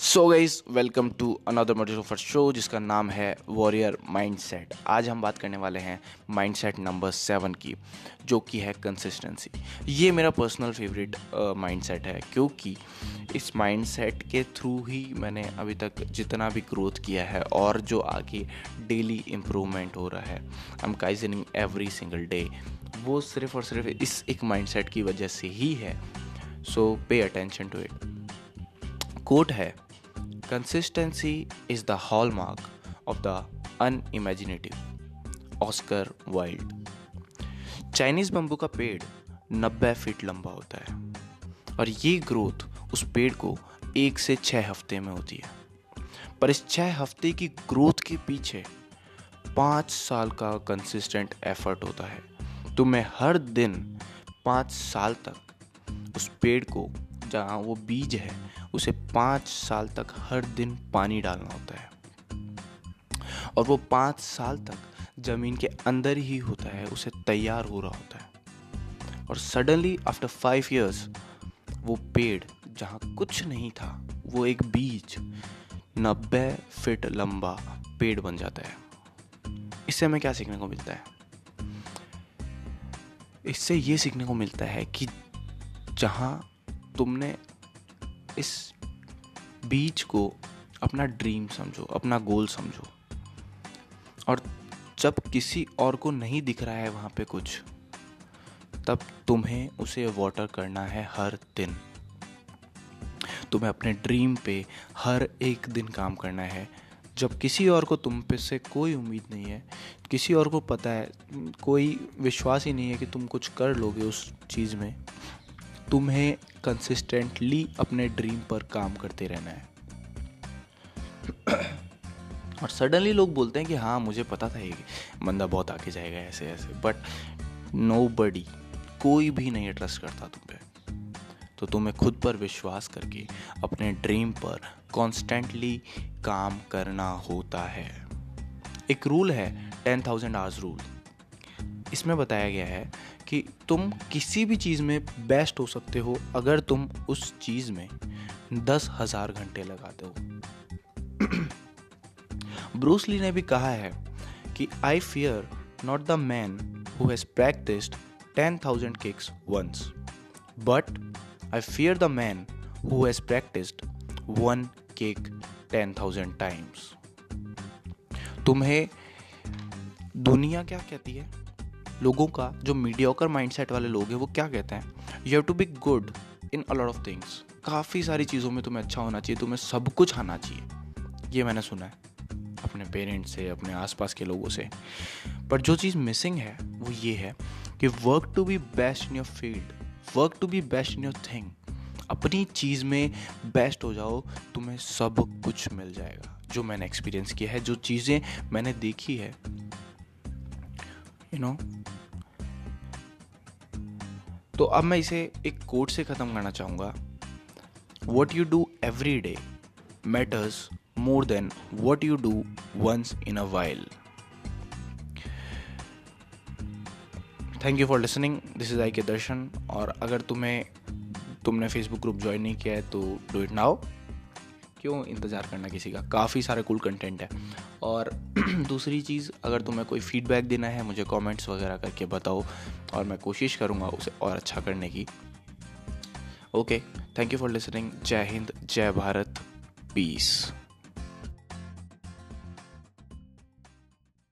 So guys welcome to another motive show जिसका नाम है वॉरियर माइंडसेट आज हम बात करने वाले हैं माइंडसेट नंबर सेवन की, जो कि है कंसिस्टेंसी ये मेरा पर्सनल फेवरेट माइंडसेट है, क्योंकि इस माइंडसेट के थ्रू ही मैंने अभी तक जितना भी ग्रोथ किया है और जो आगे डेली इम्प्रूवमेंट हो रहा है I am kaizening every single day वो सिर्फ़ और सिर्फ़ इस एक माइंडसेट की वजह से ही है। So pay attention to it quote है consistency is the hallmark of the unimaginative Oscar Wilde Chinese bamboo का पेड़ नब्बे फीट लंबा होता है और ये ग्रोथ उस पेड़ को एक से छः हफ़्ते में होती है। पर इस छः हफ़्ते की ग्रोथ के पीछे पाँच साल का कंसिस्टेंट एफर्ट होता है। तो मैं हर दिन पाँच साल तक उस पेड़ को, जहाँ वो बीज है उसे पाँच साल तक हर दिन पानी डालना होता है। और वो पाँच साल तक ज़मीन के अंदर ही होता है, उसे तैयार हो रहा होता है। और सडनली आफ्टर फाइव ईयर्स वो पेड़ जहाँ कुछ नहीं था, वो एक बीज, नब्बे फिट लंबा पेड़ बन जाता है। इससे हमें क्या सीखने को मिलता है? इससे ये सीखने को मिलता है कि जहाँ तुमने इस बीच को अपना ड्रीम समझो, अपना गोल समझो। और जब किसी और को नहीं दिख रहा है वहाँ पे कुछ, तब तुम्हें उसे वाटर करना है हर दिन। तुम्हें अपने ड्रीम पे हर एक दिन काम करना है। जब किसी और को तुम पे से कोई उम्मीद नहीं है, किसी और को पता है, कोई विश्वास ही नहीं है कि तुम कुछ कर लोगे उस चीज़ में तुम्हें कंसिस्टेंटली अपने ड्रीम पर काम करते रहना है। और सडनली लोग बोलते हैं कि हाँ मुझे पता था ये बंदा बहुत आगे जाएगा ऐसे ऐसे। बट नो बडी कोई भी नहीं ट्रस्ट करता तुम पे। तो तुम्हें खुद पर विश्वास करके अपने ड्रीम पर कॉन्स्टेंटली काम करना होता है। एक रूल है टेन थाउज़ेंड आवर्स रूल इसमें बताया गया है कि तुम किसी भी चीज़ में बेस्ट हो सकते हो अगर तुम उस चीज़ में दस हज़ार घंटे लगाते हो। ब्रूसली ने भी कहा है कि I fear not the man who has practised ten thousand kicks once but I fear the man who has practised one kick ten thousand times तुम्हें दुनिया क्या कहती है? लोगों का, जो मीडियोकर माइंडसेट वाले लोग हैं, वो क्या कहते हैं? You have to be good in a lot of things काफ़ी सारी चीज़ों में तुम्हें अच्छा होना चाहिए, तुम्हें सब कुछ आना चाहिए। ये मैंने सुना है, अपने पेरेंट्स से, अपने आसपास के लोगों से। पर जो चीज़ मिसिंग है, वो ये है कि work to be best in your field work to be best in your thing अपनी चीज़ में बेस्ट हो जाओ, तुम्हें सब कुछ मिल जाएगा। जो मैंने एक्सपीरियंस किया है, जो चीज़ें मैंने देखी है यू नो तो अब मैं इसे एक कोट से ख़त्म करना चाहूँगा। What you do every day matters more than what you do once in a while thank you for listening this is I K Darshan और अगर तुम्हें, तुमने फेसबुक ग्रुप ज्वाइन नहीं किया है तो डू इट नाउ क्यों इंतज़ार करना किसी का? काफ़ी सारे कूल कंटेंट है। और दूसरी चीज़, अगर तुम्हें कोई फीडबैक देना है, मुझे कमेंट्स वगैरह करके बताओ, और मैं कोशिश करूँगा उसे और अच्छा करने की। Okay thank you for listening जय हिंद, जय भारत पीस